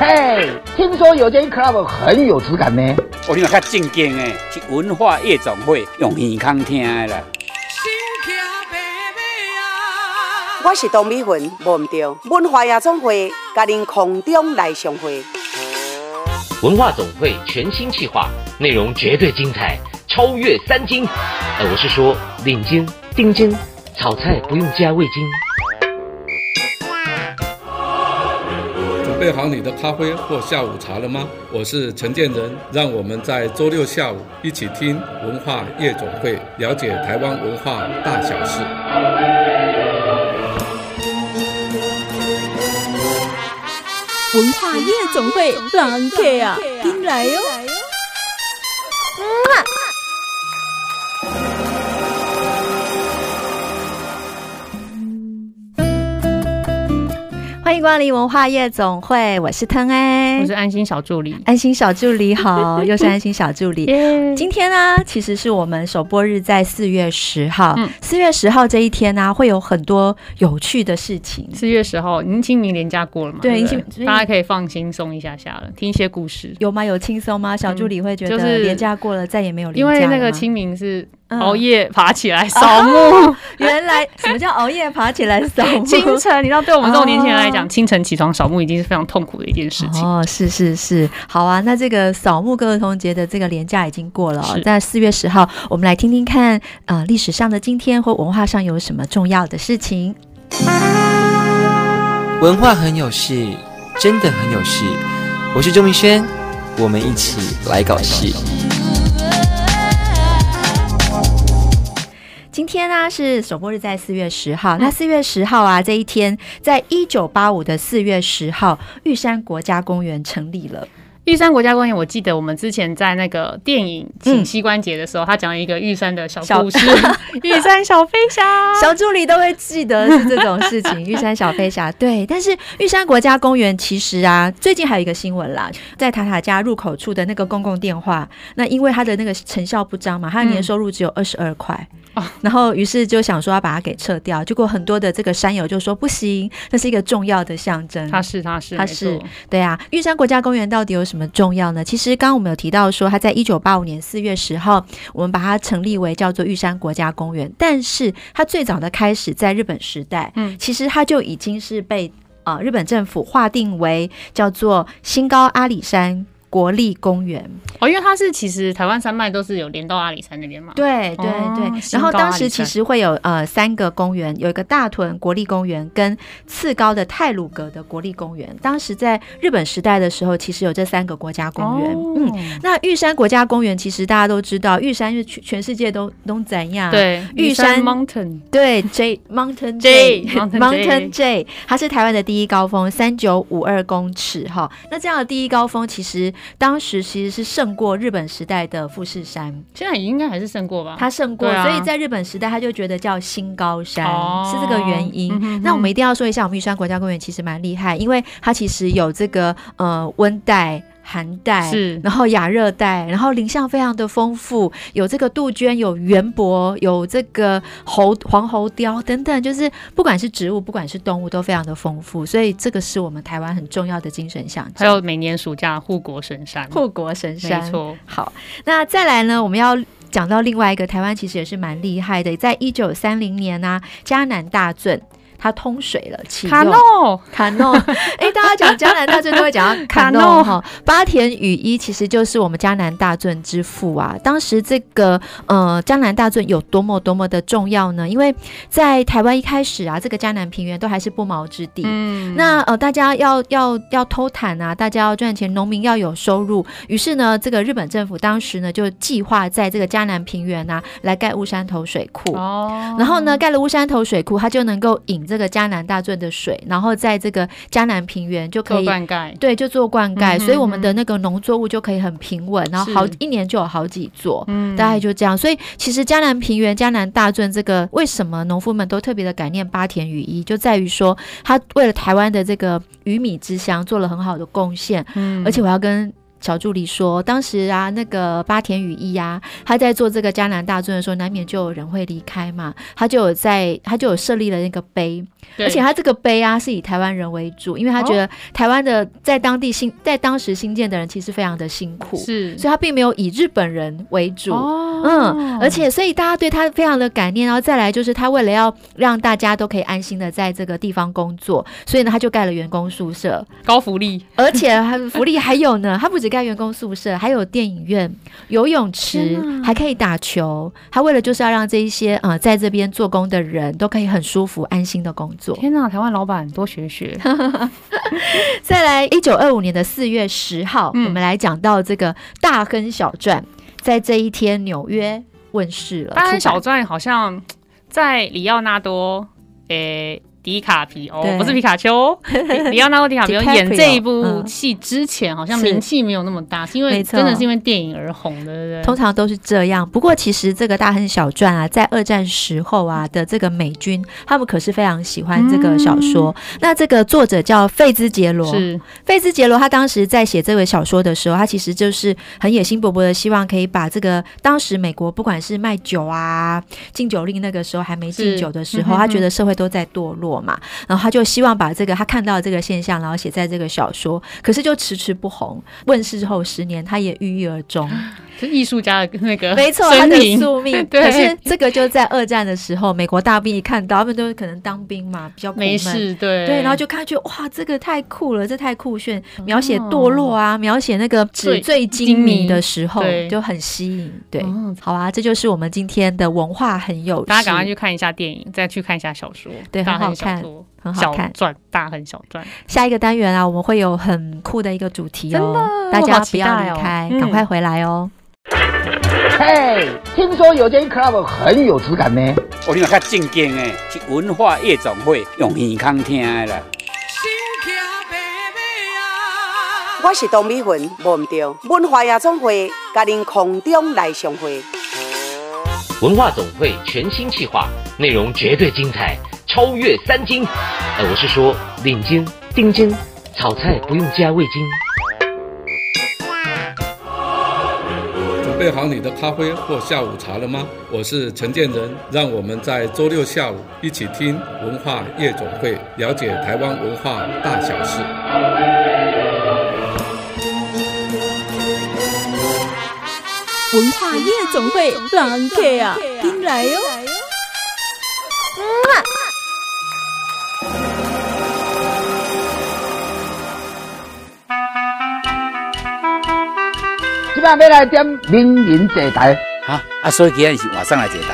嘿，听说有间 club 很有质感呢。我听较正经诶，是文化夜总会用耳康听的啦。我是董美云，忘唔掉文化夜总会，甲您空中来相会。文化总会全新企划，内容绝对精彩，超越三金。呃，我是说领金、丁金，炒菜不用加味精。备好你的咖啡或下午茶了吗？我是陈建仁，让我们在周六下午一起听文化夜总会，了解台湾文化大小事。文化夜总会，狼客啊，进来哟！欢迎光临文化夜总会，我是腾哎，我是安心小助理，安心小助理好，又是安心小助理。今天呢，其实是我们首播日，在四月十号。四、嗯、月十号这一天呢、啊，会有很多有趣的事情。四月十号，您清明连假过了吗？对，大家可以放轻松一下下了，听一些故事。有吗？有轻松吗？小助理会觉得连假过了，再也没有。因为那个清明是。熬夜爬起来扫墓、哦，原来什么叫熬夜爬起来扫墓？清晨，你知道，对我们这种年轻人来讲、哦，清晨起床扫墓已经是非常痛苦的一件事情。哦，是是是，好啊。那这个扫墓各儿童节的这个连假已经过了、哦，在四月十号，我们来听听看啊，历、呃、史上的今天或文化上有什么重要的事情。文化很有事，真的很有事。我是周明轩，我们一起来搞事。今天呢、啊、是首播日，在四月十号。那四月十号啊，这一天，在一九八五的四月十号，玉山国家公园成立了。玉山国家公园，我记得我们之前在那个电影《请膝关节》的时候，嗯、他讲了一个玉山的小故事，玉山小飞侠，小助理都会记得是这种事情。玉山小飞侠，对。但是玉山国家公园其实啊，最近还有一个新闻啦，在塔塔家入口处的那个公共电话，那因为它的那个成效不彰嘛，它的年收入只有二十二块。嗯 然后，于是就想说要把它给撤掉，结果很多的这个山友就说不行，那是一个重要的象征。它是，它是，它是，对啊。玉山国家公园到底有什么重要呢？其实刚刚我们有提到说，它在一九八五年四月十号，我们把它成立为叫做玉山国家公园。但是它最早的开始在日本时代，嗯，其实它就已经是被啊、呃、日本政府划定为叫做新高阿里山。国立公园哦，因为它是其实台湾山脉都是有连到阿里山那边嘛。对对对、哦，然后当时其实会有呃三个公园，有一个大屯国立公园跟次高的泰鲁阁的国立公园。当时在日本时代的时候，其实有这三个国家公园。哦、嗯，那玉山国家公园其实大家都知道，玉山是全全世界都都怎样？对，玉山 Mountain 对 J Mountain J Mountain J，它是台湾的第一高峰，三九五二公尺哈。那这样的第一高峰其实。当时其实是胜过日本时代的富士山，现在应该还是胜过吧？它胜过、啊，所以在日本时代他就觉得叫新高山，哦、是这个原因、嗯。那我们一定要说一下，我们玉山国家公园其实蛮厉害，因为它其实有这个呃温带。寒带是，然后亚热带，然后林相非常的丰富，有这个杜鹃，有圆柏，有这个猴黄喉貂等等，就是不管是植物，不管是动物，都非常的丰富，所以这个是我们台湾很重要的精神象征。还有每年暑假护国神山，护国神山，没错。好，那再来呢，我们要讲到另外一个台湾，其实也是蛮厉害的，在一九三零年呢、啊，嘉南大圳。它通水了，卡诺卡诺，哎、欸，大家讲江南大圳都会讲到 卡诺哈。八田雨衣其实就是我们江南大圳之父啊。当时这个呃江南大圳有多么多么的重要呢？因为在台湾一开始啊，这个江南平原都还是不毛之地。嗯，那呃大家要要要偷坦啊，大家要赚钱，农民要有收入。于是呢，这个日本政府当时呢就计划在这个江南平原啊来盖乌山头水库。哦，然后呢盖了乌山头水库，它就能够引。这个加南大圳的水，然后在这个加南平原就可以灌溉，对，就做灌溉，嗯，所以我们的那个农作物就可以很平稳，然后好一年就有好几座，嗯，大概就这样。所以其实加南平原、加南大圳这个，为什么农夫们都特别的感念八田雨衣，就在于说他为了台湾的这个鱼米之乡做了很好的贡献，嗯，而且我要跟。小助理说，当时啊，那个八田羽一呀，他在做这个嘉南大尊的时候，难免就有人会离开嘛，他就有在，他就有设立了那个碑，而且他这个碑啊是以台湾人为主，因为他觉得台湾的在当地新在当时新建的人其实非常的辛苦，是，所以他并没有以日本人为主，哦、嗯，而且所以大家对他非常的感念，然后再来就是他为了要让大家都可以安心的在这个地方工作，所以呢他就盖了员工宿舍，高福利，而且还福利还有呢，他不止。盖员工宿舍，还有电影院、游泳池，还可以打球。他为了就是要让这一些呃在这边做工的人都可以很舒服、安心的工作。天哪，台湾老板多学学。再来，一九二五年的四月十号，嗯、我们来讲到这个《大亨小传》在这一天纽约问世了。《大亨小传》好像在里奥纳多诶。欸迪卡皮欧、哦、不是皮卡丘，里奥纳多·迪卡皮欧演这一部戏之前，好像名气没有那么大，是，是因为真的是因为电影而红的，对不对？通常都是这样。不过其实这个《大亨小传》啊，在二战时候啊的这个美军，他们可是非常喜欢这个小说。嗯、那这个作者叫费兹杰罗，是费兹杰罗。他当时在写这个小说的时候，他其实就是很野心勃勃的，希望可以把这个当时美国不管是卖酒啊、禁酒令那个时候还没禁酒的时候，嗯、哼哼他觉得社会都在堕落。我嘛，然后他就希望把这个他看到的这个现象，然后写在这个小说，可是就迟迟不红。问世后十年，他也郁郁而终。是艺术家的那个，没错，他的宿命。对，可是这个就在二战的时候，美国大兵一看到，他们都可能当兵嘛，比较没事，对。对，然后就看就哇，这个太酷了，这太酷炫，描写堕落啊，描写那个纸醉金迷的时候，就很吸引。对，好啊，这就是我们今天的文化很有，大家赶快去看一下电影，再去看一下小说，对，很好看，很好看，赚大很小赚。下一个单元啊，我们会有很酷的一个主题哦，大家不要离开，赶快回来哦。嘿，听说有间 club 很有质感呢。我另外较正经诶，是文化夜总会，用耳孔听的啦。我是董美云，忘唔掉文化夜总会，甲您空中来相会。文化总会全新企划，内容绝对精彩，超越三金。呃，我是说领金、丁金、炒菜不用加味精。备好你的咖啡或下午茶了吗？我是陈建仁，让我们在周六下午一起听文化夜总会，了解台湾文化大小事。文化夜总会，狼客啊，进来哟！今晚要来点名人坐台，好啊，所以今天是晚上来坐台。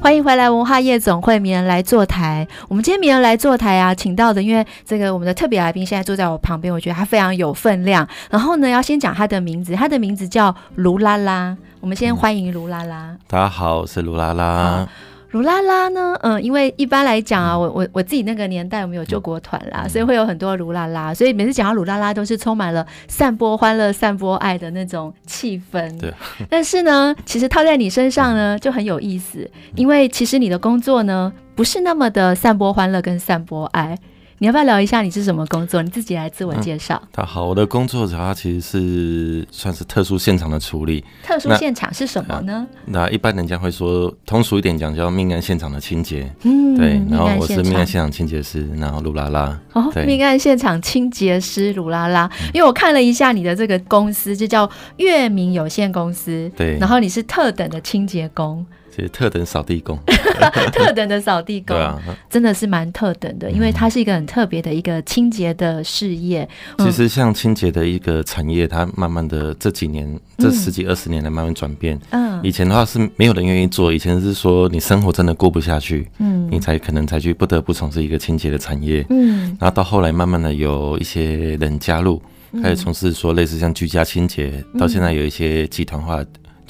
欢迎回来，文化夜总会，名人来坐台。我们今天名人来坐台啊，请到的，因为这个我们的特别来宾现在坐在我旁边，我觉得他非常有分量。然后呢，要先讲他的名字，他的名字叫卢拉拉。我们先欢迎卢拉拉。嗯、大家好，我是卢拉拉。卢拉拉呢？嗯，因为一般来讲啊，我我我自己那个年代，我们有救国团啦，所以会有很多鲁拉拉，所以每次讲到鲁拉拉，都是充满了散播欢乐、散播爱的那种气氛。对。但是呢，其实套在你身上呢，就很有意思，因为其实你的工作呢，不是那么的散播欢乐跟散播爱。你要不要聊一下你是什么工作？你自己来自我介绍。嗯、好，我的工作主要其实是算是特殊现场的处理。特殊现场是什么呢？那，那一般人家会说，通俗一点讲叫命案现场的清洁。嗯，对。然后我是命案现场清洁师，然后鲁拉拉。哦，命案现场清洁师鲁拉拉。因为我看了一下你的这个公司，就叫月明有限公司。对。然后你是特等的清洁工。是特等扫地工，特等的扫地工，对啊，真的是蛮特等的，因为它是一个很特别的一个清洁的事业。其实像清洁的一个产业，它慢慢的这几年，这十几二十年来慢慢转变。嗯，以前的话是没有人愿意做，以前是说你生活真的过不下去，嗯，你才可能才去不得不从事一个清洁的产业。嗯，然后到后来慢慢的有一些人加入，开始从事说类似像居家清洁，到现在有一些集团化。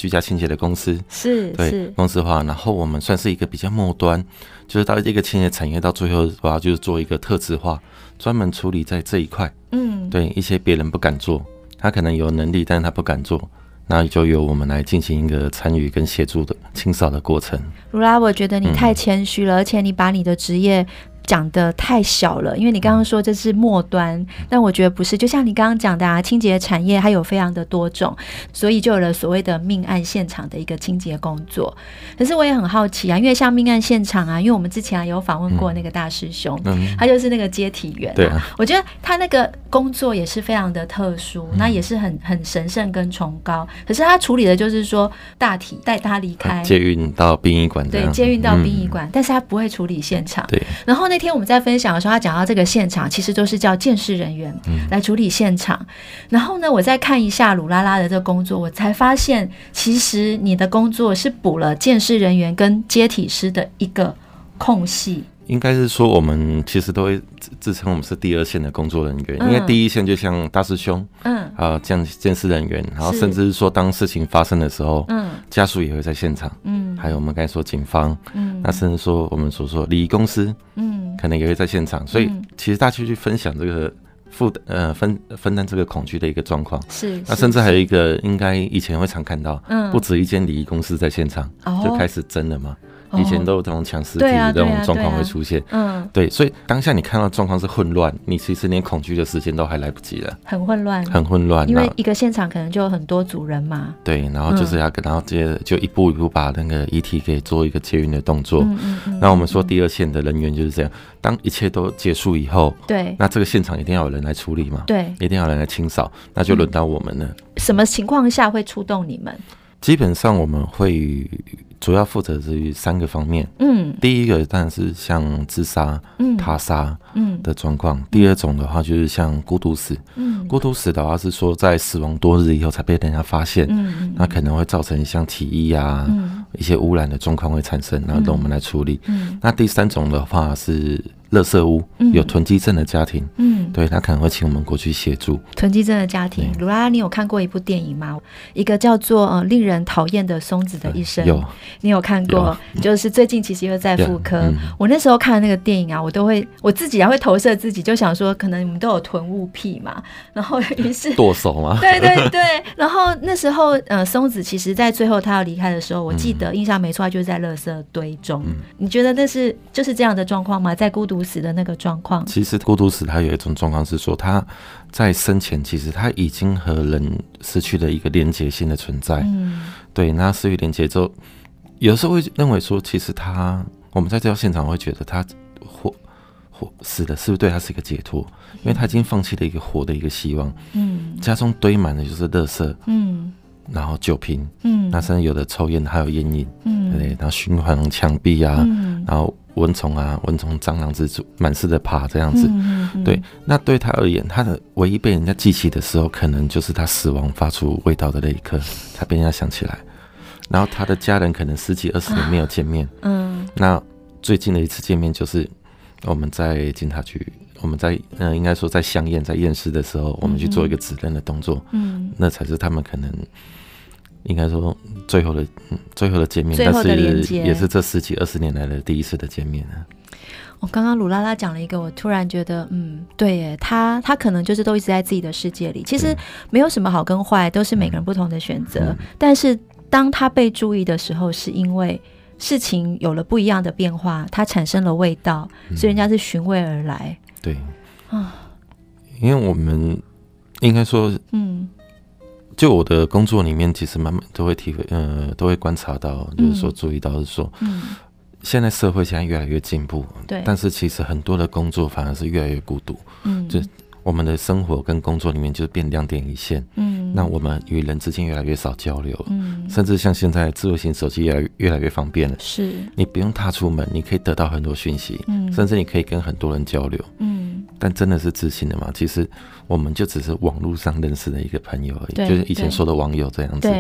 居家清洁的公司是对是公司化，然后我们算是一个比较末端，就是到一个清洁产业到最后的话，就是做一个特质化，专门处理在这一块。嗯，对一些别人不敢做，他可能有能力，但是他不敢做，那就由我们来进行一个参与跟协助的清扫的过程。如拉，我觉得你太谦虚了，嗯、而且你把你的职业。讲的太小了，因为你刚刚说这是末端，但我觉得不是。就像你刚刚讲的啊，清洁产业它有非常的多种，所以就有了所谓的命案现场的一个清洁工作。可是我也很好奇啊，因为像命案现场啊，因为我们之前啊有访问过那个大师兄，嗯、他就是那个接体员、啊。对、啊，我觉得他那个工作也是非常的特殊，那也是很很神圣跟崇高。可是他处理的就是说大体带他离开，接运到殡仪馆，对，接运到殡仪馆，但是他不会处理现场。对，然后。那天我们在分享的时候，他讲到这个现场其实都是叫见识人员来处理现场。嗯、然后呢，我再看一下鲁拉拉的这个工作，我才发现其实你的工作是补了见识人员跟接体师的一个空隙。应该是说，我们其实都会自称我们是第二线的工作人员，嗯、因为第一线就像大师兄，嗯，啊，这样监视人员，然后甚至是说当事情发生的时候，嗯，家属也会在现场，嗯，还有我们刚才说警方，嗯，那甚至说我们所说礼仪公司，嗯，可能也会在现场，所以其实大家去分享这个负呃分分担这个恐惧的一个状况，是，那甚至还有一个应该以前会常看到，嗯，不止一间礼仪公司在现场，就开始争了嘛。以前都有这种抢尸体的这种状况会出现，嗯，对，所以当下你看到状况是混乱，你其实连恐惧的时间都还来不及了，很混乱，很混乱，因为一个现场可能就有很多组人嘛，对，然后就是要，然后接着就一步一步把那个遗体给做一个接运的动作，那我们说第二线的人员就是这样，当一切都结束以后，对，那这个现场一定要有人来处理嘛，对，一定要有人来清扫，那就轮到我们了。什么情况下会出动你们？基本上我们会。主要负责于三个方面。嗯，第一个当然是像自杀、嗯、他杀嗯的状况。第二种的话就是像孤独死。嗯，孤独死的话是说在死亡多日以后才被人家发现。嗯，那可能会造成像体液啊、嗯、一些污染的状况会产生，然后等我们来处理。嗯，那第三种的话是。垃圾屋有囤积症的家庭，嗯，对，他可能会请我们过去协助囤积症的家庭。卢拉拉，你有看过一部电影吗？一个叫做《呃令人讨厌的松子的一生》，有，你有看过？就是最近其实又在妇科。我那时候看那个电影啊，我都会我自己还会投射自己，就想说，可能你们都有囤物癖嘛，然后于是 剁手嘛，对对对。然后那时候，呃，松子其实在最后他要离开的时候，我记得印象没错，他就是在垃圾堆中。你觉得那是就是这样的状况吗？在孤独。死的那个状况，其实孤独死它有一种状况是说，他在生前其实他已经和人失去了一个连接性的存在。嗯，对，那失去连接之后，有时候会认为说，其实他我们在这条现场会觉得他活活死的是不是对他是一个解脱？因为他已经放弃了一个活的一个希望。嗯，家中堆满的就是垃圾。嗯，然后酒瓶。嗯，那甚至有的抽烟还有烟瘾。嗯，对，然后循环墙壁啊，嗯、然后。蚊虫啊，蚊虫、蟑螂、蜘蛛满室的爬，这样子。嗯嗯、对，那对他而言，他的唯一被人家记起的时候，可能就是他死亡发出味道的那一刻，他被人家想起来。然后他的家人可能十几二十年没有见面。啊、嗯。那最近的一次见面，就是我们在警察局，我们在嗯、呃，应该说在相验、在验尸的时候，我们去做一个指认的动作。嗯。那才是他们可能。应该说最后的，最后的见面，但是也是这十几二十年来的第一次的见面呢。我刚刚鲁拉拉讲了一个，我突然觉得，嗯，对耶，他他可能就是都一直在自己的世界里，其实没有什么好跟坏，都是每个人不同的选择。嗯、但是当他被注意的时候，是因为事情有了不一样的变化，他产生了味道，所以人家是寻味而来。嗯、对。啊，因为我们应该说，嗯。就我的工作里面，其实慢慢都会体会，呃，都会观察到，就是说注意到是说，嗯，现在社会现在越来越进步，对，但是其实很多的工作反而是越来越孤独，嗯，就我们的生活跟工作里面就是变两点一线，嗯，那我们与人之间越来越少交流，嗯，甚至像现在智慧型手机越来越来越方便了，是，你不用踏出门，你可以得到很多讯息，嗯，甚至你可以跟很多人交流，嗯，但真的是自信的吗？其实。我们就只是网络上认识的一个朋友而已，就是以前说的网友这样子。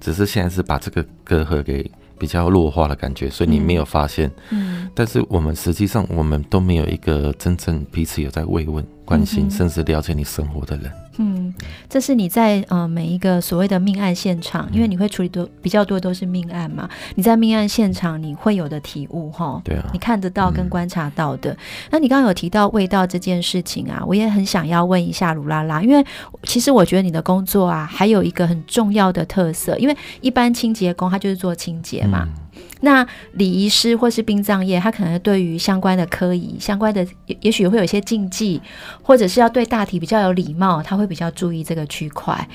只是现在是把这个隔阂给比较弱化的感觉，所以你没有发现。嗯。但是我们实际上我们都没有一个真正彼此有在慰问，关心，嗯、甚至了解你生活的人。嗯，这是你在呃每一个所谓的命案现场，因为你会处理多比较多都是命案嘛，你在命案现场你会有的体悟哈，对啊，你看得到跟观察到的。嗯、那你刚刚有提到味道这件事情啊，我也很想要问一下卢拉拉，因为其实我觉得你的工作啊，还有一个很重要的特色，因为一般清洁工他就是做清洁嘛。嗯那礼仪师或是殡葬业，他可能对于相关的科仪、相关的也也许会有一些禁忌，或者是要对大体比较有礼貌，他会比较注意这个区块。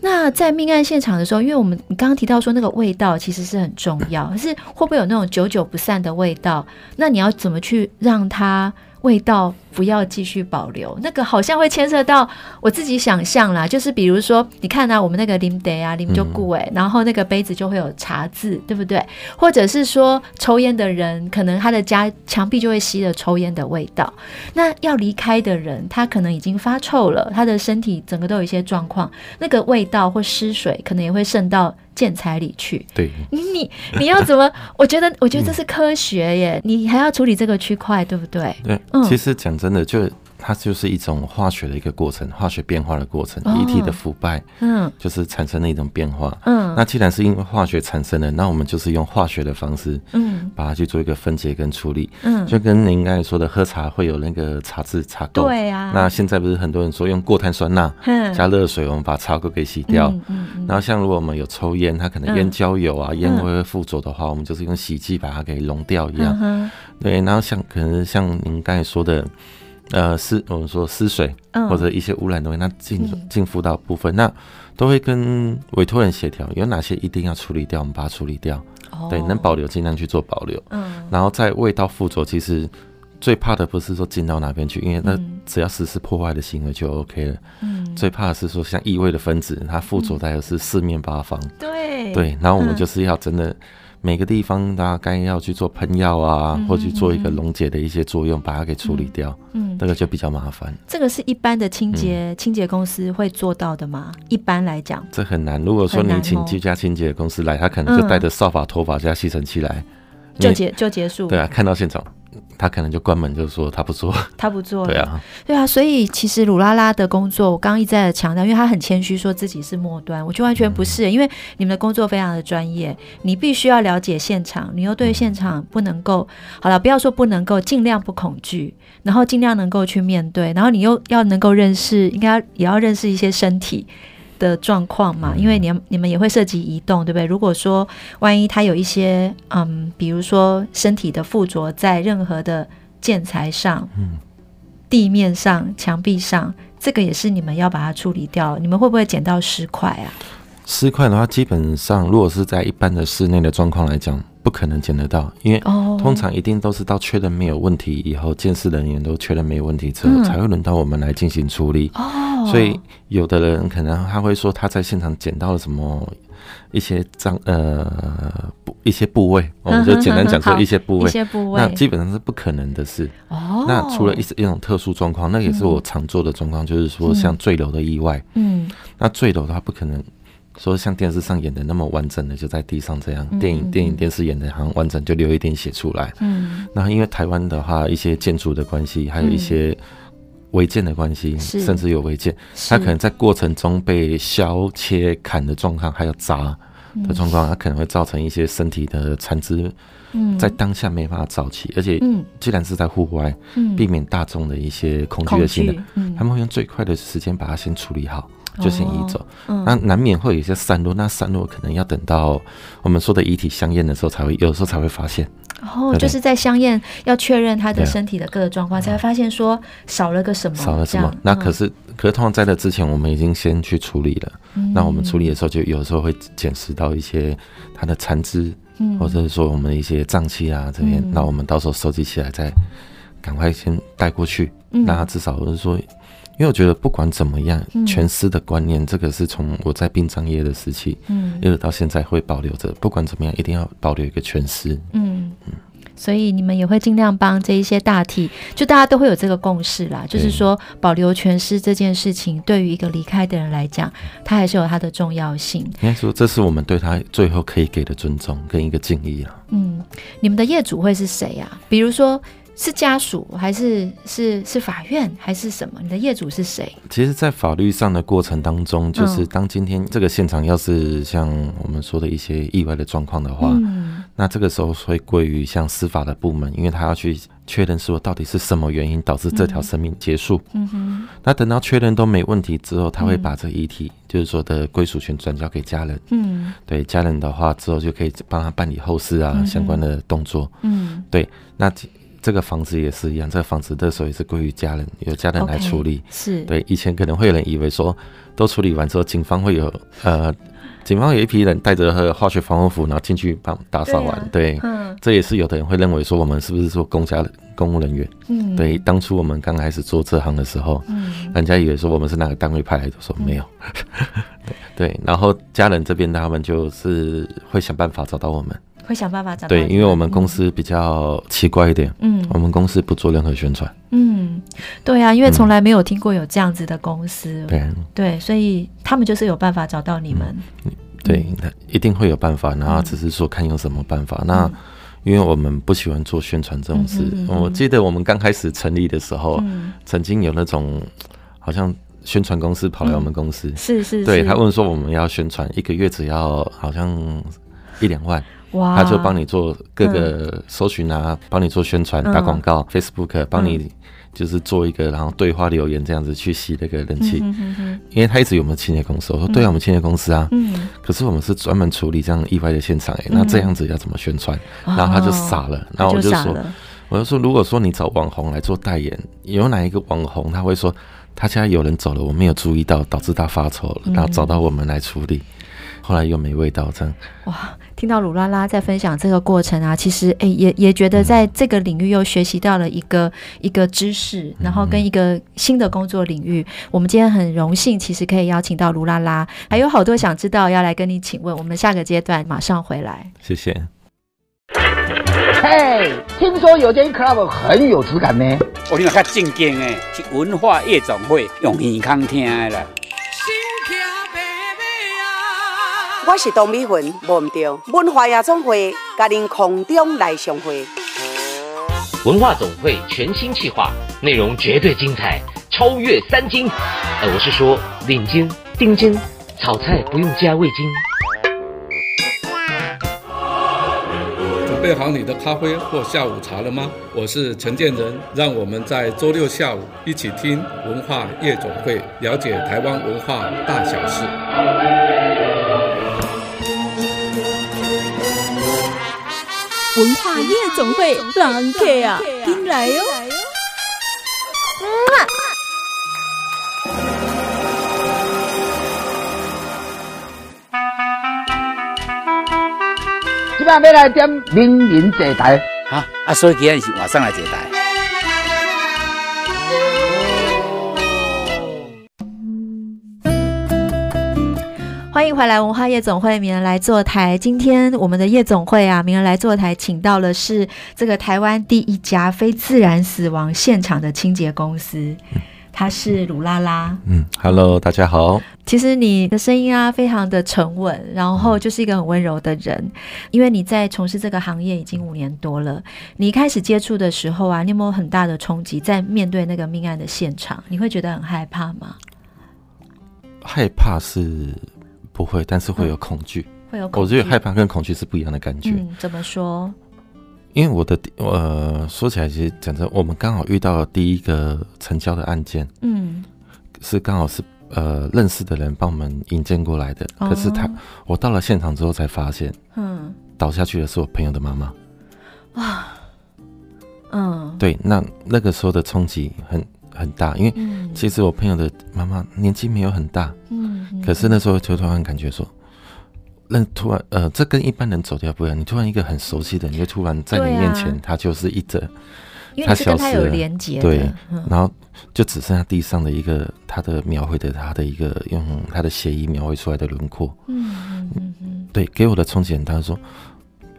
那在命案现场的时候，因为我们你刚刚提到说那个味道其实是很重要，可是会不会有那种久久不散的味道？那你要怎么去让它味道不要继续保留，那个好像会牵涉到我自己想象啦，就是比如说，你看啊，我们那个啉茶啊，林就顾哎，然后那个杯子就会有茶渍，对不对？或者是说，抽烟的人可能他的家墙壁就会吸了抽烟的味道。那要离开的人，他可能已经发臭了，他的身体整个都有一些状况，那个味道或湿水可能也会渗到建材里去。对，你你你要怎么？我觉得我觉得这是科学耶，你还要处理这个区块，对不对？对，嗯，其实讲真的就。它就是一种化学的一个过程，化学变化的过程，遗体的腐败，嗯，就是产生的一种变化，嗯。那既然是因为化学产生的，那我们就是用化学的方式，嗯，把它去做一个分解跟处理，嗯，就跟您刚才说的，喝茶会有那个茶渍茶垢，对啊。那现在不是很多人说用过碳酸钠加热水，我们把茶垢给洗掉，嗯嗯。然后像如果我们有抽烟，它可能烟焦油啊，烟灰会附着的话，我们就是用洗剂把它给溶掉一样，对。然后像可能像您刚才说的。呃，湿我们说湿水或者一些污染东西，那进进辅导部分，那都会跟委托人协调，有哪些一定要处理掉，我们把它处理掉。哦、对，能保留尽量去做保留。嗯，然后在味道附着，其实最怕的不是说进到哪边去，因为那只要实施破坏的行为就 OK 了。嗯，最怕的是说像异味的分子，它附着在的是四面八方。对对，然后我们就是要真的。每个地方大概要去做喷药啊，嗯、或去做一个溶解的一些作用，把它给处理掉。嗯，那个就比较麻烦。这个是一般的清洁、嗯、清洁公司会做到的吗？一般来讲，这很难。如果说你请居家清洁公司来，他可能就带着扫把、拖把加吸尘器来，就结就结束。对啊，看到现场。他可能就关门，就说他不做，他不做。对啊，对啊，所以其实鲁拉拉的工作，我刚刚一再的强调，因为他很谦虚，说自己是末端，我就完全不是，因为你们的工作非常的专业，你必须要了解现场，你又对现场不能够，好了，不要说不能够，尽量不恐惧，然后尽量能够去面对，然后你又要能够认识，应该也要认识一些身体。的状况嘛，因为你你们也会涉及移动，对不对？如果说万一他有一些嗯，比如说身体的附着在任何的建材上、嗯、地面上、墙壁上，这个也是你们要把它处理掉。你们会不会捡到尸块啊？尸块的话，基本上如果是在一般的室内的状况来讲，不可能捡得到，因为通常一定都是到确认没有问题以后，鉴识人员都确认没有问题之后，嗯、才会轮到我们来进行处理。哦，所以有的人可能他会说他在现场捡到了什么一些脏呃一些部位，我们就简单讲说一些部位，一些部位，那基本上是不可能的事。哦，那除了一一种特殊状况，那也是我常做的状况，就是说像坠楼的意外。嗯，那坠楼的话不可能。说像电视上演的那么完整的就在地上这样，嗯、电影电影电视演的好像完整就流一点血出来。嗯，那因为台湾的话，一些建筑的关系，还有一些违建的关系，嗯、甚至有违建，它可能在过程中被削切砍的状况，还有砸的状况，它可能会造成一些身体的残肢，在当下没办法早期，而且既然是在户外，避免大众的一些恐惧的心理，他们会用最快的时间把它先处理好。就先移走，那难免会有一些散落，那散落可能要等到我们说的遗体相验的时候才会，有时候才会发现。哦，就是在相验要确认他的身体的各个状况，才会发现说少了个什么，少了什么。嗯、那可是，可是通常在这之前，我们已经先去处理了。嗯、那我们处理的时候，就有时候会捡拾到一些他的残肢，嗯、或者是说我们的一些脏器啊这边，嗯、那我们到时候收集起来，再赶快先带过去，嗯、那至少就是说。因为我觉得不管怎么样，全尸的观念，这个是从我在殡葬业的时期，嗯，一直到现在会保留着。不管怎么样，一定要保留一个全尸。嗯嗯，所以你们也会尽量帮这一些大体，就大家都会有这个共识啦，就是说保留全尸这件事情，对于一个离开的人来讲，他还是有它的重要性。应该说，这是我们对他最后可以给的尊重跟一个敬意啊。嗯，你们的业主会是谁呀？比如说。是家属还是是是法院还是什么？你的业主是谁？其实，在法律上的过程当中，就是当今天这个现场要是像我们说的一些意外的状况的话，嗯，那这个时候会归于像司法的部门，因为他要去确认说到底是什么原因导致这条生命结束。嗯哼。那等到确认都没问题之后，他会把这遗体，就是说的归属权转交给家人。嗯。对家人的话，之后就可以帮他办理后事啊相关的动作。嗯。对，那。这个房子也是一样，这个房子的时候也是归于家人，由家人来处理。Okay, 是对，以前可能会有人以为说，都处理完之后，警方会有呃，警方有一批人带着化学防护服，然后进去帮打扫完。对，啊、对，嗯，这也是有的人会认为说，我们是不是说公家公务人员？嗯，对，当初我们刚开始做这行的时候，嗯，人家以为说我们是哪个单位派来的，说没有。嗯、对，然后家人这边他们就是会想办法找到我们。会想办法找到对，因为我们公司比较奇怪一点，嗯，我们公司不做任何宣传，嗯，对呀、啊，因为从来没有听过有这样子的公司，对、嗯，对，所以他们就是有办法找到你们，嗯、对，那一定会有办法，然后只是说看用什么办法。嗯、那因为我们不喜欢做宣传这种事，嗯、我记得我们刚开始成立的时候，嗯、曾经有那种好像宣传公司跑来我们公司，嗯、是是，是，对他问说我们要宣传一个月只要好像一两万。哇他就帮你做各个搜寻啊，帮、嗯、你做宣传、打广告、嗯、，Facebook 帮你就是做一个，然后对话留言这样子去吸那个人气。嗯、哼哼因为他一直有没有清洁公司？我说对啊，我们清洁公司啊。嗯。可是我们是专门处理这样意外的现场哎、欸，那这样子要怎么宣传？嗯、然后他就傻了。然后我就说，就我就说，如果说你找网红来做代言，有哪一个网红他会说他家有人走了，我没有注意到，导致他发愁了，然后找到我们来处理。后来又没味道，这样哇！听到鲁拉拉在分享这个过程啊，其实哎、欸，也也觉得在这个领域又学习到了一个、嗯、一个知识，然后跟一个新的工作领域。嗯、我们今天很荣幸，其实可以邀请到鲁拉拉，还有好多想知道要来跟你请问。我们下个阶段马上回来，谢谢。嘿，听说有间 club 很有质感呢，我听较正经诶，是文化夜总会用耳康听的啦。我是董美云，忘唔掉文化夜总会，甲您空中来相会。文化总会全新企划，内容绝对精彩，超越三金。呃，我是说领金、丁金，炒菜不用加味精。准备好你的咖啡或下午茶了吗？我是陈建仁，让我们在周六下午一起听文化夜总会，了解台湾文化大小事。文化夜总会，狼客啊，进来哟！今晚要来点名人坐台，啊啊，所以今天是晚上来坐台。迎回来，文化夜总会，名人来坐台。今天我们的夜总会啊，名人来坐台，请到的是这个台湾第一家非自然死亡现场的清洁公司，他是鲁拉拉。嗯，Hello，大家好。其实你的声音啊，非常的沉稳，然后就是一个很温柔的人。因为你在从事这个行业已经五年多了，你一开始接触的时候啊，你有没有很大的冲击？在面对那个命案的现场，你会觉得很害怕吗？害怕是。不会，但是会有恐惧。会有恐惧，我觉得害怕跟恐惧是不一样的感觉。嗯，怎么说？因为我的呃，说起来其实讲真，我们刚好遇到了第一个成交的案件。嗯，是刚好是呃认识的人帮我们引荐过来的。哦、可是他，我到了现场之后才发现，嗯，倒下去的是我朋友的妈妈。哇，嗯，对，那那个时候的冲击很。很大，因为其实我朋友的妈妈年纪没有很大，嗯，可是那时候就突然感觉说，那突然呃，这跟一般人走掉不一样，你突然一个很熟悉的，你就突然在你面前，他就是一者，他消失了，对，然后就只剩下地上的一个他的描绘的他的一个用他的血衣描绘出来的轮廓，嗯嗯嗯，对，给我的冲击很大，说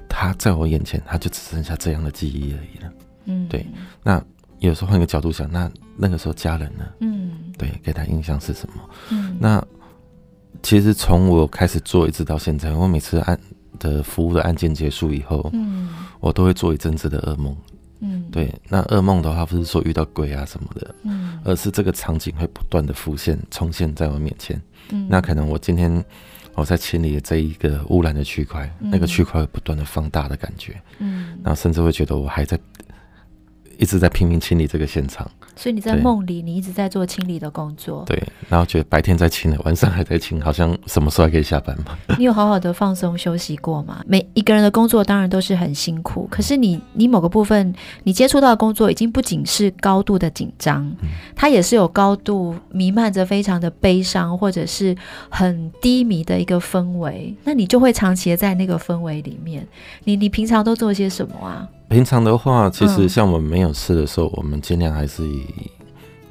他在我眼前，他就只剩下这样的记忆而已了，嗯，对，那。有时候换个角度想，那那个时候家人呢？嗯，对，给他印象是什么？嗯，那其实从我开始做一直到现在，我每次案的服务的案件结束以后，嗯，我都会做一阵子的噩梦，嗯，对。那噩梦的话，不是说遇到鬼啊什么的，嗯，而是这个场景会不断的浮现、重现在我面前。嗯，那可能我今天我在清理这一个污染的区块，嗯、那个区块会不断的放大的感觉，嗯，然后甚至会觉得我还在一直在拼命清理这个现场。所以你在梦里，你一直在做清理的工作。对，然后觉得白天在清了，晚上还在清，好像什么时候还可以下班嘛？你有好好的放松休息过吗？每一个人的工作当然都是很辛苦，可是你你某个部分你接触到的工作已经不仅是高度的紧张，嗯，它也是有高度弥漫着非常的悲伤或者是很低迷的一个氛围，那你就会长期的在那个氛围里面。你你平常都做些什么啊？平常的话，其实像我们没有事的时候，嗯、我们尽量还是以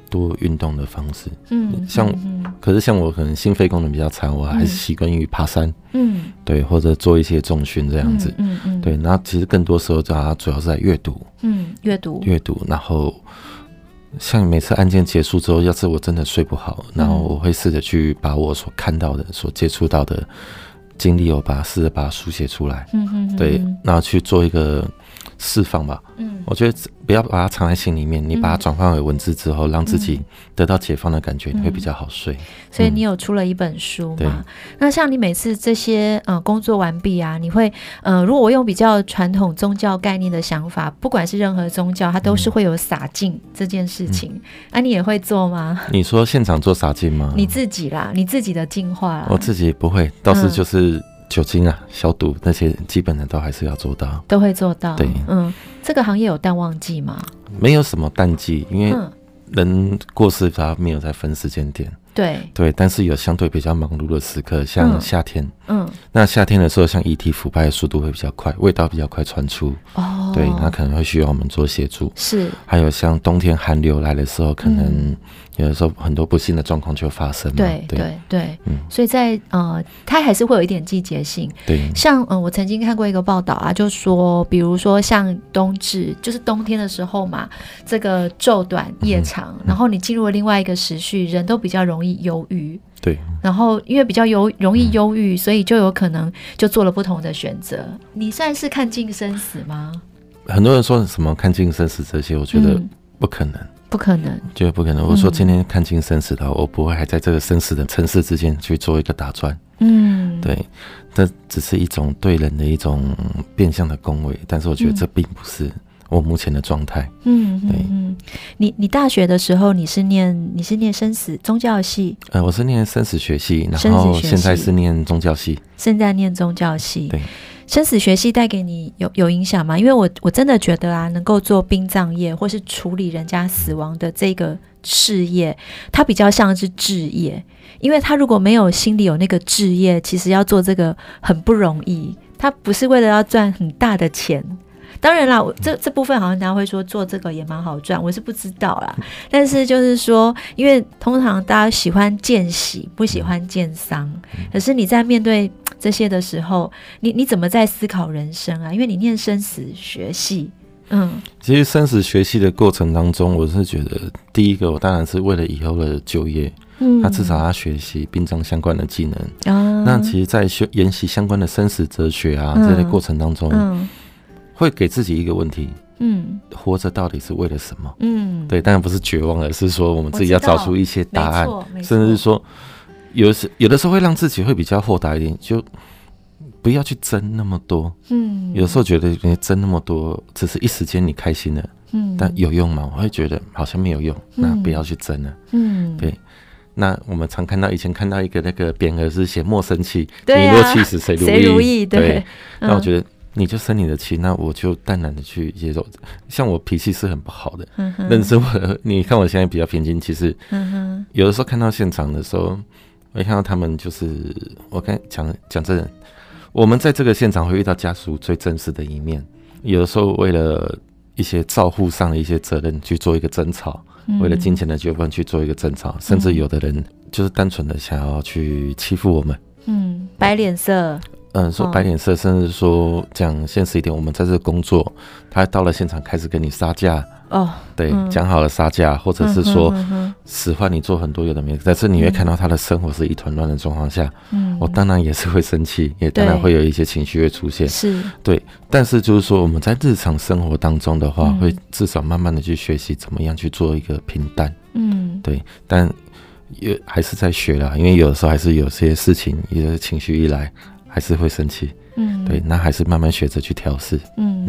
多运动的方式。嗯，像、嗯、可是像我可能心肺功能比较差，我还是习惯于爬山。嗯，对，或者做一些重训这样子。嗯嗯，嗯，对。然后其实更多时候，它主要是在阅读。嗯，阅读。阅读。然后像每次案件结束之后，要是我真的睡不好，然后我会试着去把我所看到的、所接触到的经历，我把它试着把它书写出来。嗯嗯。对，然后去做一个。释放吧，嗯，我觉得不要把它藏在心里面，你把它转换为文字之后，让自己得到解放的感觉，你会比较好睡。所以你有出了一本书吗？那像你每次这些呃工作完毕啊，你会呃，如果我用比较传统宗教概念的想法，不管是任何宗教，它都是会有洒净这件事情，啊，你也会做吗？你说现场做洒净吗？你自己啦，你自己的净化啦。我自己不会，倒是就是。酒精啊，消毒那些基本的都还是要做到，都会做到。对，嗯，这个行业有淡旺季吗？没有什么淡季，因为人过世他没有在分时间点。对。对，但是有相对比较忙碌的时刻，像夏天，嗯，那夏天的时候，像遗体腐败的速度会比较快，味道比较快传出。哦，对，那可能会需要我们做协助。是，还有像冬天寒流来的时候，可能。嗯有的时候很多不幸的状况就发生了。对对对，嗯，所以在呃，它还是会有一点季节性。对，像嗯、呃，我曾经看过一个报道啊，就说，比如说像冬至，就是冬天的时候嘛，这个昼短夜长，嗯、然后你进入了另外一个时序，人都比较容易忧郁。对，然后因为比较忧容易忧郁，所以就有可能就做了不同的选择。你算是看尽生死吗？很多人说什么看尽生死这些，我觉得不可能。嗯不可能，绝对不可能。我说今天看尽生死的话，嗯，我不会还在这个生死的城市之间去做一个打转。嗯，对，这只是一种对人的一种变相的恭维，但是我觉得这并不是我目前的状态。嗯，对。嗯，你你大学的时候你是念你是念生死宗教系？呃，我是念生死学系，然后现在是念宗教系。现在念宗教系，对。生死学系带给你有有影响吗？因为我我真的觉得啊，能够做殡葬业或是处理人家死亡的这个事业，它比较像是置业。因为他如果没有心里有那个置业，其实要做这个很不容易。他不是为了要赚很大的钱。当然啦，我这这部分好像大家会说做这个也蛮好赚，我是不知道啦。但是就是说，因为通常大家喜欢见喜，不喜欢见丧。可是你在面对这些的时候，你你怎么在思考人生啊？因为你念生死学系，嗯，其实生死学系的过程当中，我是觉得第一个，我当然是为了以后的就业，嗯，他至少要学习殡葬相关的技能啊。那其实，在学研习相关的生死哲学啊，这些过程当中，嗯。嗯会给自己一个问题，嗯，活着到底是为了什么？嗯，对，当然不是绝望，而是说我们自己要找出一些答案，甚至是说，有时有的时候会让自己会比较豁达一点，就不要去争那么多。嗯，有的时候觉得你争那么多，只是一时间你开心了，嗯，但有用吗？我会觉得好像没有用，那不要去争了。嗯，对。那我们常看到以前看到一个那个匾额是写“莫生气，你若气死谁如意”，谁如意？对，那我觉得。你就生你的气，那我就淡然的去接受。像我脾气是很不好的，嗯、认识我，你看我现在比较平静。其实，有的时候看到现场的时候，我看到他们就是，我跟讲讲真的，我们在这个现场会遇到家属最真实的一面。有的时候为了一些照护上的一些责任去做一个争吵，嗯、为了金钱的纠纷去做一个争吵，甚至有的人就是单纯的想要去欺负我们，嗯，摆脸色。嗯，说白脸色，甚至说讲现实一点，我们在这工作，他到了现场开始跟你杀价。哦，对，讲、嗯、好了杀价，或者是说使唤你做很多有的没的，但是你会看到他的生活是一团乱的状况下，嗯，我当然也是会生气，也当然会有一些情绪会出现，是。对，但是就是说我们在日常生活当中的话，嗯、会至少慢慢的去学习怎么样去做一个平淡，嗯，对，但也还是在学啦，因为有的时候还是有些事情，有些情绪一来还是会生气。嗯，对，那还是慢慢学着去调试。嗯，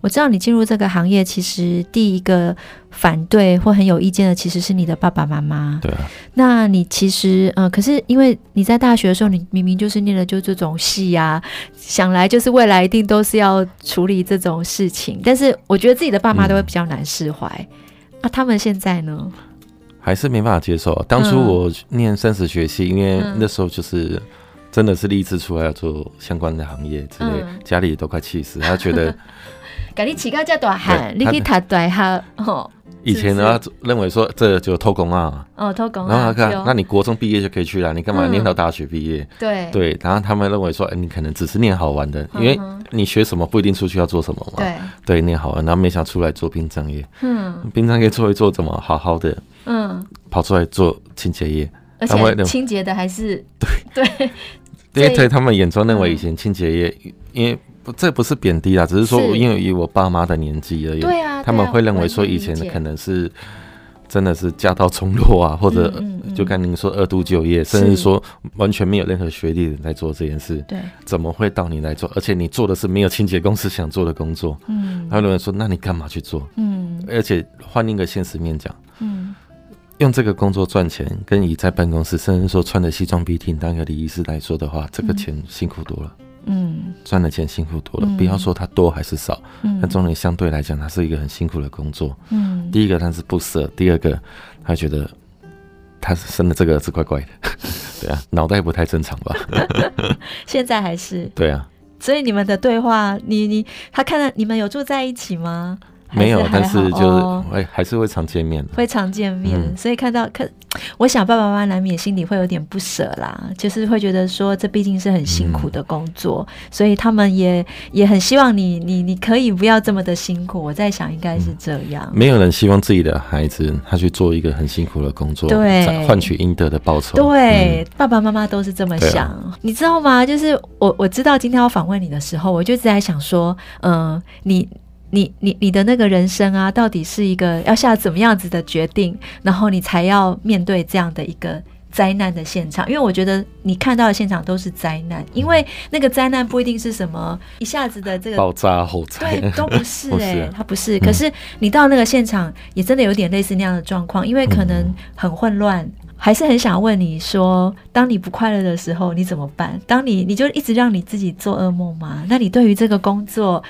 我知道你进入这个行业，其实第一个反对或很有意见的，其实是你的爸爸妈妈。对啊。那你其实，呃，可是因为你在大学的时候，你明明就是念的就这种戏啊，想来就是未来一定都是要处理这种事情。但是我觉得自己的爸妈都会比较难释怀。那、嗯啊、他们现在呢？还是没办法接受。当初我念生死学系，嗯、因为那时候就是。真的是立志出来要做相关的行业之类，嗯、家里都快气死。他觉得，给你起个这大汉，你去读大学哦。以前呢，认为说这就偷工啊。哦，偷工。然后他看，那你国中毕业就可以去了，你干嘛念到大学毕业？对、嗯、对。然后他们认为说，哎，你可能只是念好玩的，因为你学什么不一定出去要做什么嘛。对对，念好玩，然后没想出来做殡葬业。嗯。殡葬业做一做，怎么好好的？嗯。跑出来做清洁业，而且清洁的还是对 对。因为在他们眼中认为以前清洁业，因为不这不是贬低啊，只是说因为以我爸妈的年纪而已。对啊，他们会认为说以前可能是真的是家道中落啊，或者就跟您说二度就业，甚至说完全没有任何学历的人在做这件事。对，怎么会到你来做？而且你做的是没有清洁公司想做的工作。嗯，他有人说那你干嘛去做？嗯，而且换另一个现实面讲，嗯。用这个工作赚钱，跟你在办公室，甚至说穿着西装笔挺当个礼仪师来说的话，这个钱辛苦多了。嗯，赚的钱辛苦多了。不要说它多还是少，那中年相对来讲，它是一个很辛苦的工作。嗯，第一个他是不舍，第二个他觉得他生的这个儿子怪怪的，对啊，脑袋不太正常吧？现在还是对啊。所以你们的对话，你你他看到你们有住在一起吗？没有，但是就是会还是会常见面，会常见面，嗯、所以看到看，我想爸爸妈妈难免心里会有点不舍啦，就是会觉得说这毕竟是很辛苦的工作，嗯、所以他们也也很希望你你你可以不要这么的辛苦。我在想应该是这样、嗯，没有人希望自己的孩子他去做一个很辛苦的工作，对，换取应得的报酬。对，嗯、爸爸妈妈都是这么想，啊、你知道吗？就是我我知道今天要访问你的时候，我就一直在想说，嗯、呃，你。你你你的那个人生啊，到底是一个要下怎么样子的决定，然后你才要面对这样的一个灾难的现场？因为我觉得你看到的现场都是灾难，因为那个灾难不一定是什么一下子的这个爆炸后灾，对，都不是哎、欸，它不是。可是你到那个现场，也真的有点类似那样的状况，因为可能很混乱，还是很想问你说，当你不快乐的时候，你怎么办？当你你就一直让你自己做噩梦吗？那你对于这个工作？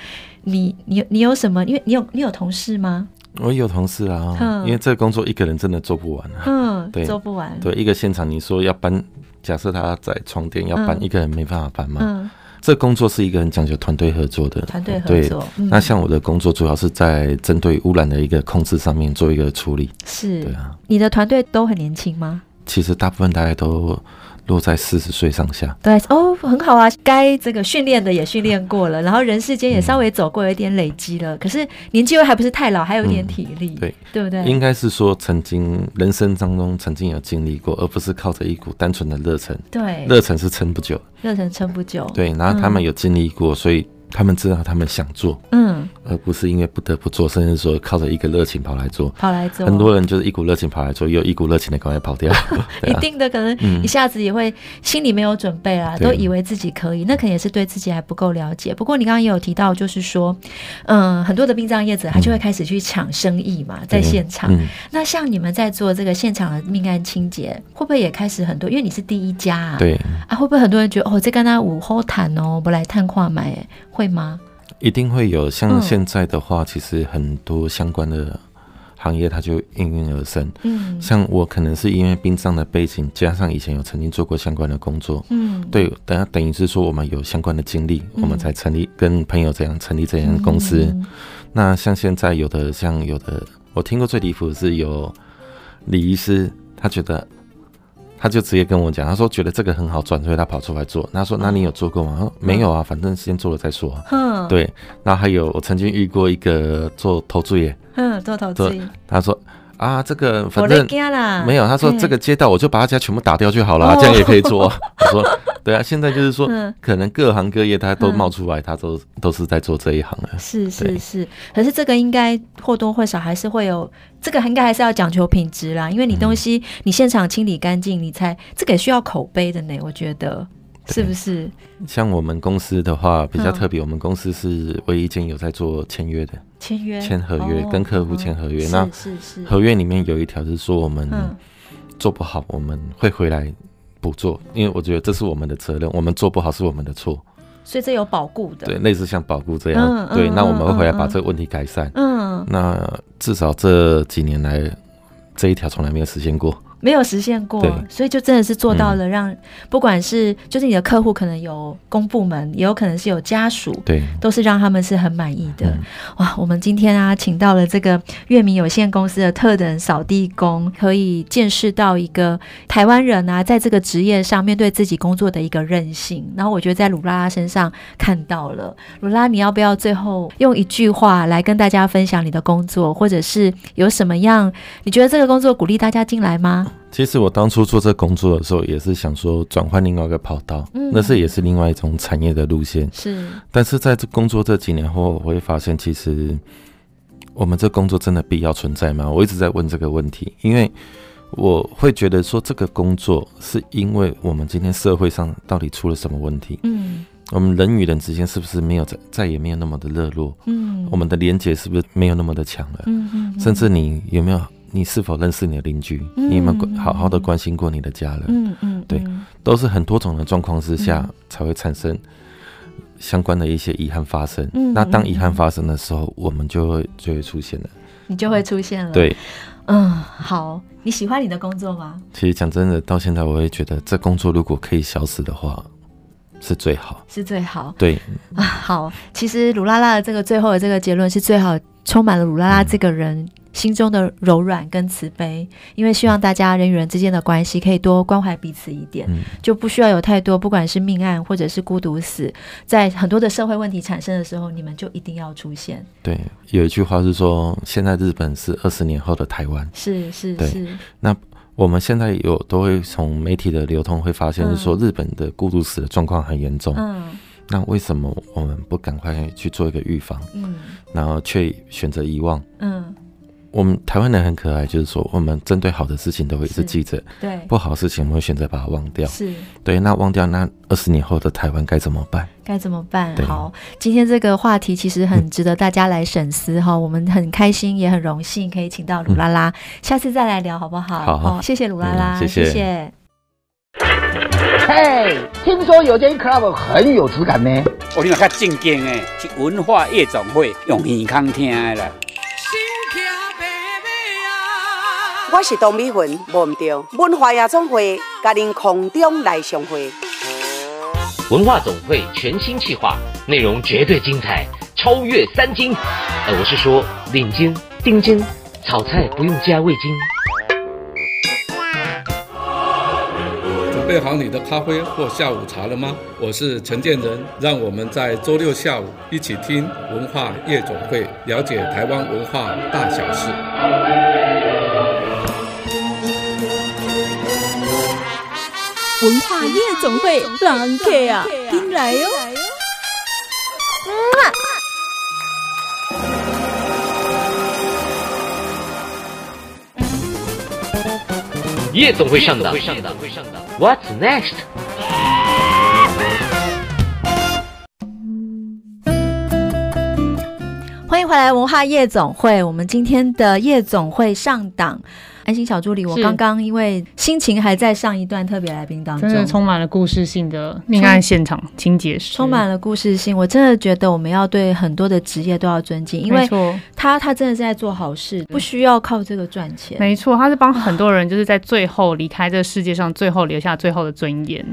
你你你有什么？因为你有你有同事吗？我有同事啊，嗯、因为这个工作一个人真的做不完啊。嗯，对，做不完。对，一个现场你说要搬，假设他在床垫要搬，一个人没办法搬嘛。嗯，这工作是一个很讲究团队合作的。团队合作。对，那像我的工作主要是在针对污染的一个控制上面做一个处理。是。对啊。你的团队都很年轻吗？其实大部分大家都。落在四十岁上下，对哦，很好啊。该这个训练的也训练过了，然后人世间也稍微走过，有一点累积了。嗯、可是年纪又还不是太老，还有一点体力，嗯、对对不对？应该是说曾经人生当中曾经有经历过，而不是靠着一股单纯的热忱。对，热忱是撑不久，热忱撑不久。对，然后他们有经历过，嗯、所以。他们知道他们想做，嗯，而不是因为不得不做，甚至说靠着一个热情跑来做，跑来做。很多人就是一股热情跑来做，又一股热情的赶快跑掉。一定的，可能一下子也会心里没有准备啊，都以为自己可以，那可能也是对自己还不够了解。不过你刚刚也有提到，就是说，嗯，很多的殡葬业者他就会开始去抢生意嘛，在现场。那像你们在做这个现场的命案清洁，会不会也开始很多？因为你是第一家啊，对啊，会不会很多人觉得哦，这跟他午后谈哦，不来探话买哎？会吗？一定会有。像现在的话，其实很多相关的行业它就应运而生。嗯，像我可能是因为殡葬的背景，加上以前有曾经做过相关的工作。嗯，对，等下等于是说我们有相关的经历，我们才成立跟朋友这样成立这样的公司。那像现在有的，像有的，我听过最离谱的是有李医师，他觉得。他就直接跟我讲，他说觉得这个很好赚，所以他跑出来做。他说：“那你有做过吗？”他说：“没有啊，反正先做了再说。”嗯，对。那还有我曾经遇过一个做投资业，嗯，做投资，他说。啊，这个反正没有。他说这个街道，我就把他家全部打掉就好了，这样也可以做。我说对啊，现在就是说，可能各行各业他都冒出来，他都都是在做这一行的。是是是，可是这个应该或多或少还是会有，这个应该还是要讲求品质啦，因为你东西你现场清理干净，你才这个也需要口碑的呢，我觉得。是不是？像我们公司的话比较特别，我们公司是唯一一间有在做签约的，签约。签合约，跟客户签合约。那合约里面有一条是说，我们做不好，我们会回来补做，因为我觉得这是我们的责任，我们做不好是我们的错，所以这有保固的，对，类似像保固这样，对，那我们会回来把这个问题改善。嗯，那至少这几年来，这一条从来没有实现过。没有实现过，所以就真的是做到了，让不管是就是你的客户可能有公部门，也有可能是有家属，对，都是让他们是很满意的。哇，我们今天啊，请到了这个月明有限公司的特等扫地工，可以见识到一个台湾人啊，在这个职业上面对自己工作的一个韧性。然后我觉得在鲁拉拉身上看到了，鲁拉，你要不要最后用一句话来跟大家分享你的工作，或者是有什么样你觉得这个工作鼓励大家进来吗？其实我当初做这工作的时候，也是想说转换另外一个跑道，嗯，那是也是另外一种产业的路线。是，但是在这工作这几年后，我会发现，其实我们这工作真的必要存在吗？我一直在问这个问题，因为我会觉得说，这个工作是因为我们今天社会上到底出了什么问题？嗯，我们人与人之间是不是没有再再也没有那么的热络？嗯，我们的连接是不是没有那么的强了？嗯嗯，甚至你有没有？你是否认识你的邻居？嗯、你有没有好好的关心过你的家人？嗯嗯，嗯对，都是很多种的状况之下才会产生相关的一些遗憾发生。嗯、那当遗憾发生的时候，我们就会就会出现了。你就会出现了。对，嗯，好，你喜欢你的工作吗？其实讲真的，到现在我也觉得，这工作如果可以消失的话，是最好，是最好。对啊，好，其实鲁拉拉的这个最后的这个结论是最好，充满了鲁拉拉这个人。嗯心中的柔软跟慈悲，因为希望大家人与人之间的关系可以多关怀彼此一点，嗯、就不需要有太多，不管是命案或者是孤独死，在很多的社会问题产生的时候，你们就一定要出现。对，有一句话是说，现在日本是二十年后的台湾。是是对是。那我们现在有都会从媒体的流通会发现，是说日本的孤独死的状况很严重。嗯。那为什么我们不赶快去做一个预防？嗯。然后却选择遗忘？嗯。我们台湾人很可爱，就是说，我们针对好的事情都会一直记着，对不好的事情我们会选择把它忘掉。是对，那忘掉，那二十年后的台湾该怎么办？该怎么办？好，今天这个话题其实很值得大家来审思哈。我们很开心，也很荣幸可以请到鲁拉拉，下次再来聊好不好？好，谢谢鲁拉拉，谢谢。嘿，听说有间 club 很有质感呢。我听较正经诶，是文化夜总会用耳康听的啦。我是董美云，忘唔掉文化夜总会，甲您空中来相会。文化总会全新企划，内容绝对精彩，超越三金。呃，我是说领巾、丁巾、炒菜不用加味精。准备好你的咖啡或下午茶了吗？我是陈建仁，让我们在周六下午一起听文化夜总会，了解台湾文化大小事。文化夜总会，人客啊，进来哟！夜总会上档，What's next？欢迎回来，文化夜总会。我们今天的夜总会上档。安心小助理，我刚刚因为心情还在上一段特别来宾当中，真的充满了故事性的命案现场清洁师，充满了故事性。我真的觉得我们要对很多的职业都要尊敬，因为他他真的是在做好事，不需要靠这个赚钱。没错，他是帮很多人，就是在最后离开这个世界上，最后留下最后的尊严。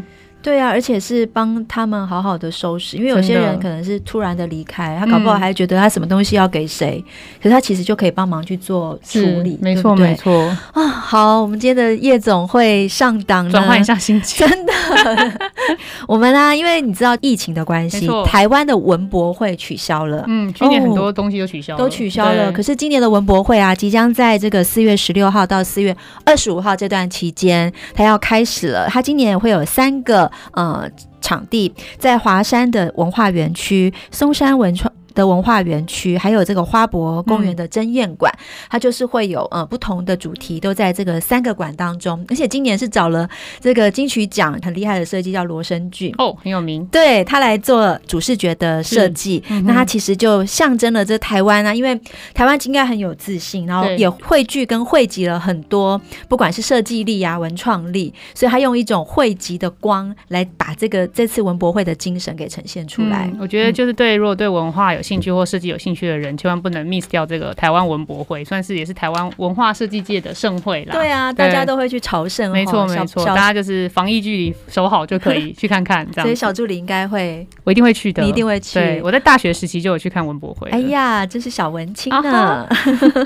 对啊，而且是帮他们好好的收拾，因为有些人可能是突然的离开，他搞不好还觉得他什么东西要给谁，嗯、可是他其实就可以帮忙去做处理，没错没错啊。好，我们今天的夜总会上档，转换一下心情，真的。我们呢、啊，因为你知道疫情的关系，台湾的文博会取消了，嗯，去年很多东西都取消了，都取消了。可是今年的文博会啊，即将在这个四月十六号到四月二十五号这段期间，它要开始了。它今年会有三个呃场地，在华山的文化园区、松山文创。的文化园区，还有这个花博公园的争艳馆，嗯、它就是会有呃不同的主题，都在这个三个馆当中。而且今年是找了这个金曲奖很厉害的设计，叫罗生俊哦，很有名。对，他来做主视觉的设计，嗯、那他其实就象征了这台湾啊，因为台湾应该很有自信，然后也汇聚跟汇集了很多，不管是设计力啊、文创力，所以他用一种汇集的光来把这个这次文博会的精神给呈现出来。嗯、我觉得就是对，如果对文化有兴趣或设计有兴趣的人，千万不能 miss 掉这个台湾文博会，算是也是台湾文化设计界的盛会啦。对啊，大家都会去朝圣。没错没错，大家就是防疫距离守好就可以去看看。这样，所以小助理应该会，我一定会去的，你一定会去。对，我在大学时期就有去看文博会。哎呀，真是小文青呢。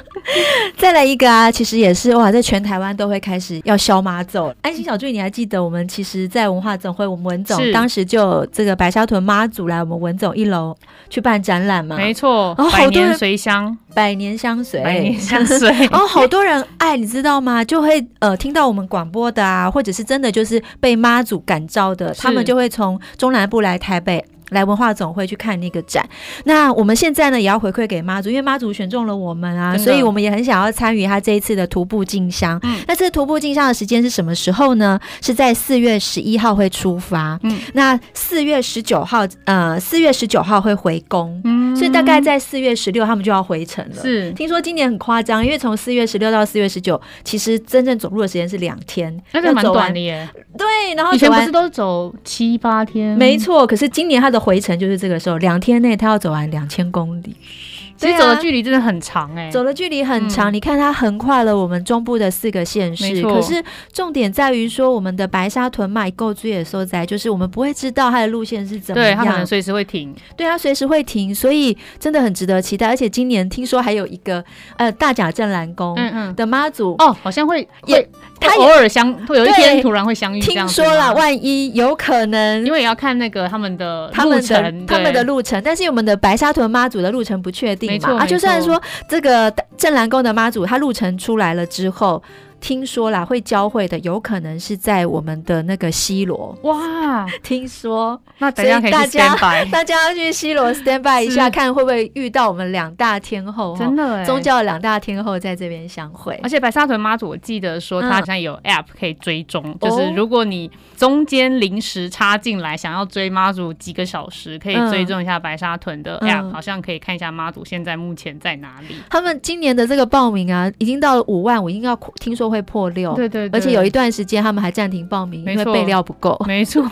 再来一个啊，其实也是哇，在全台湾都会开始要消妈走。安心小助理，你还记得我们其实，在文化总会，我们文总当时就这个白沙屯妈祖来我们文总一楼去办展览嘛？没错，百年随香，百年相随，百年相随。然 后好多人爱，你知道吗？就会呃听到我们广播的啊，或者是真的就是被妈祖感召的，他们就会从中南部来台北。来文化总会去看那个展，那我们现在呢也要回馈给妈祖，因为妈祖选中了我们啊，所以我们也很想要参与他这一次的徒步进香。嗯，那这徒步进香的时间是什么时候呢？是在四月十一号会出发，嗯，那四月十九号，呃，四月十九号会回宫，嗯，所以大概在四月十六他们就要回程了。是，听说今年很夸张，因为从四月十六到四月十九，其实真正走路的时间是两天，那就蛮短的耶。对，然后以前不是都走七八天？没错，可是今年他的回程就是这个时候，两天内他要走完两千公里。其实走的距离真的很长哎、欸，走的距离很长。嗯、你看，它横跨了我们中部的四个县市。可是重点在于说，我们的白沙屯买购追的所在，就是我们不会知道它的路线是怎么样。对，它可能随时会停。对，它随时会停，所以真的很值得期待。而且今年听说还有一个呃大甲镇澜宫的妈祖、嗯嗯、哦，好像会也他偶尔相会有一天突然会相遇。听说了，万一有可能，因为也要看那个他们的他们的他们的路程，但是我们的白沙屯妈祖的路程不确定。没错啊，就算说这个镇澜宫的妈祖，她路程出来了之后。听说啦，会交会的有可能是在我们的那个西罗哇！听说，那等下可以大家 大家要去西罗 stand by 一下，看会不会遇到我们两大天后？真的哎，宗教两大天后在这边相会。而且白沙屯妈祖，我记得说他好像有 app 可以追踪，就是如果你中间临时插进来想要追妈祖几个小时，可以追踪一下白沙屯的 app，好像可以看一下妈祖现在目前在哪里。他们今年的这个报名啊，已经到了五万，我应该要听说。会破六，对对，而且有一段时间他们还暂停报名，因为备料不够。没错，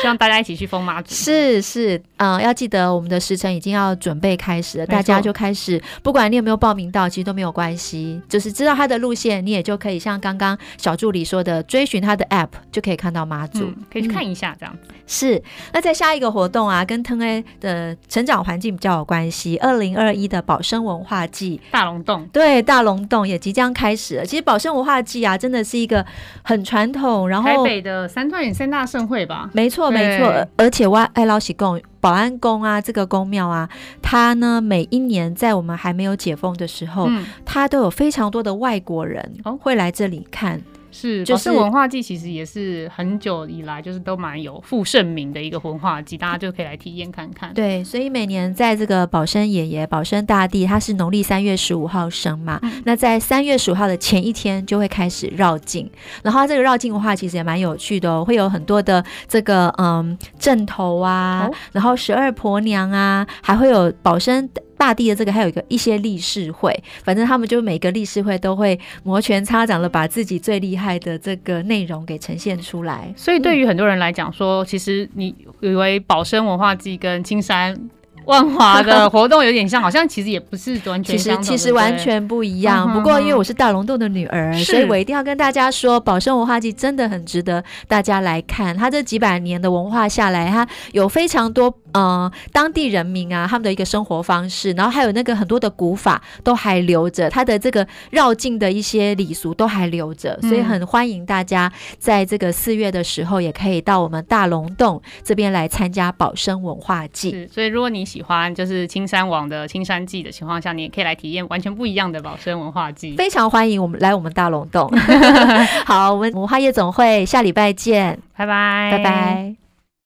希望大家一起去疯妈祖。是是，嗯，要记得我们的时辰已经要准备开始了，大家就开始，不管你有没有报名到，其实都没有关系，就是知道他的路线，你也就可以像刚刚小助理说的，追寻他的 App 就可以看到妈祖，可以去看一下这样。是，那在下一个活动啊，跟腾 A 的成长环境比较有关系，二零二一的保生文化季大龙洞，对，大龙洞也即将开始了。其实保生文化季啊，真的是一个很传统，然后台北的三段三大盛会吧？没错，没错。而且外爱老喜贡保安宫啊，这个宫庙啊，它呢每一年在我们还没有解封的时候，嗯、它都有非常多的外国人会来这里看。是，就是文化季其实也是很久以来就是都蛮有负盛名的一个文化季，大家就可以来体验看看。对，所以每年在这个宝生爷爷、宝生大帝，他是农历三月十五号生嘛，嗯、那在三月十五号的前一天就会开始绕境，然后这个绕境的话其实也蛮有趣的哦，会有很多的这个嗯阵头啊，哦、然后十二婆娘啊，还会有宝生。大地的这个还有一个一些理事会，反正他们就每个理事会都会摩拳擦掌的把自己最厉害的这个内容给呈现出来。所以对于很多人来讲说，嗯、其实你以为宝生文化祭跟青山万华的 活动有点像，好像其实也不是完全，其实其实完全不一样。不过因为我是大龙洞的女儿，所以我一定要跟大家说，宝生文化祭真的很值得大家来看。它这几百年的文化下来，它有非常多呃当地人民啊他们的一个生活方式，然后还有那个很多的古法都还留着，它的这个绕境的一些礼俗都还留着，所以很欢迎大家在这个四月的时候也可以到我们大龙洞这边来参加保生文化祭。所以如果你喜欢就是青山王的青山祭的情况下，你也可以来体验完全不一样的保生文化祭。非常欢迎我们来我们大龙洞。好，我们文化夜总会下礼拜见，拜拜，拜拜。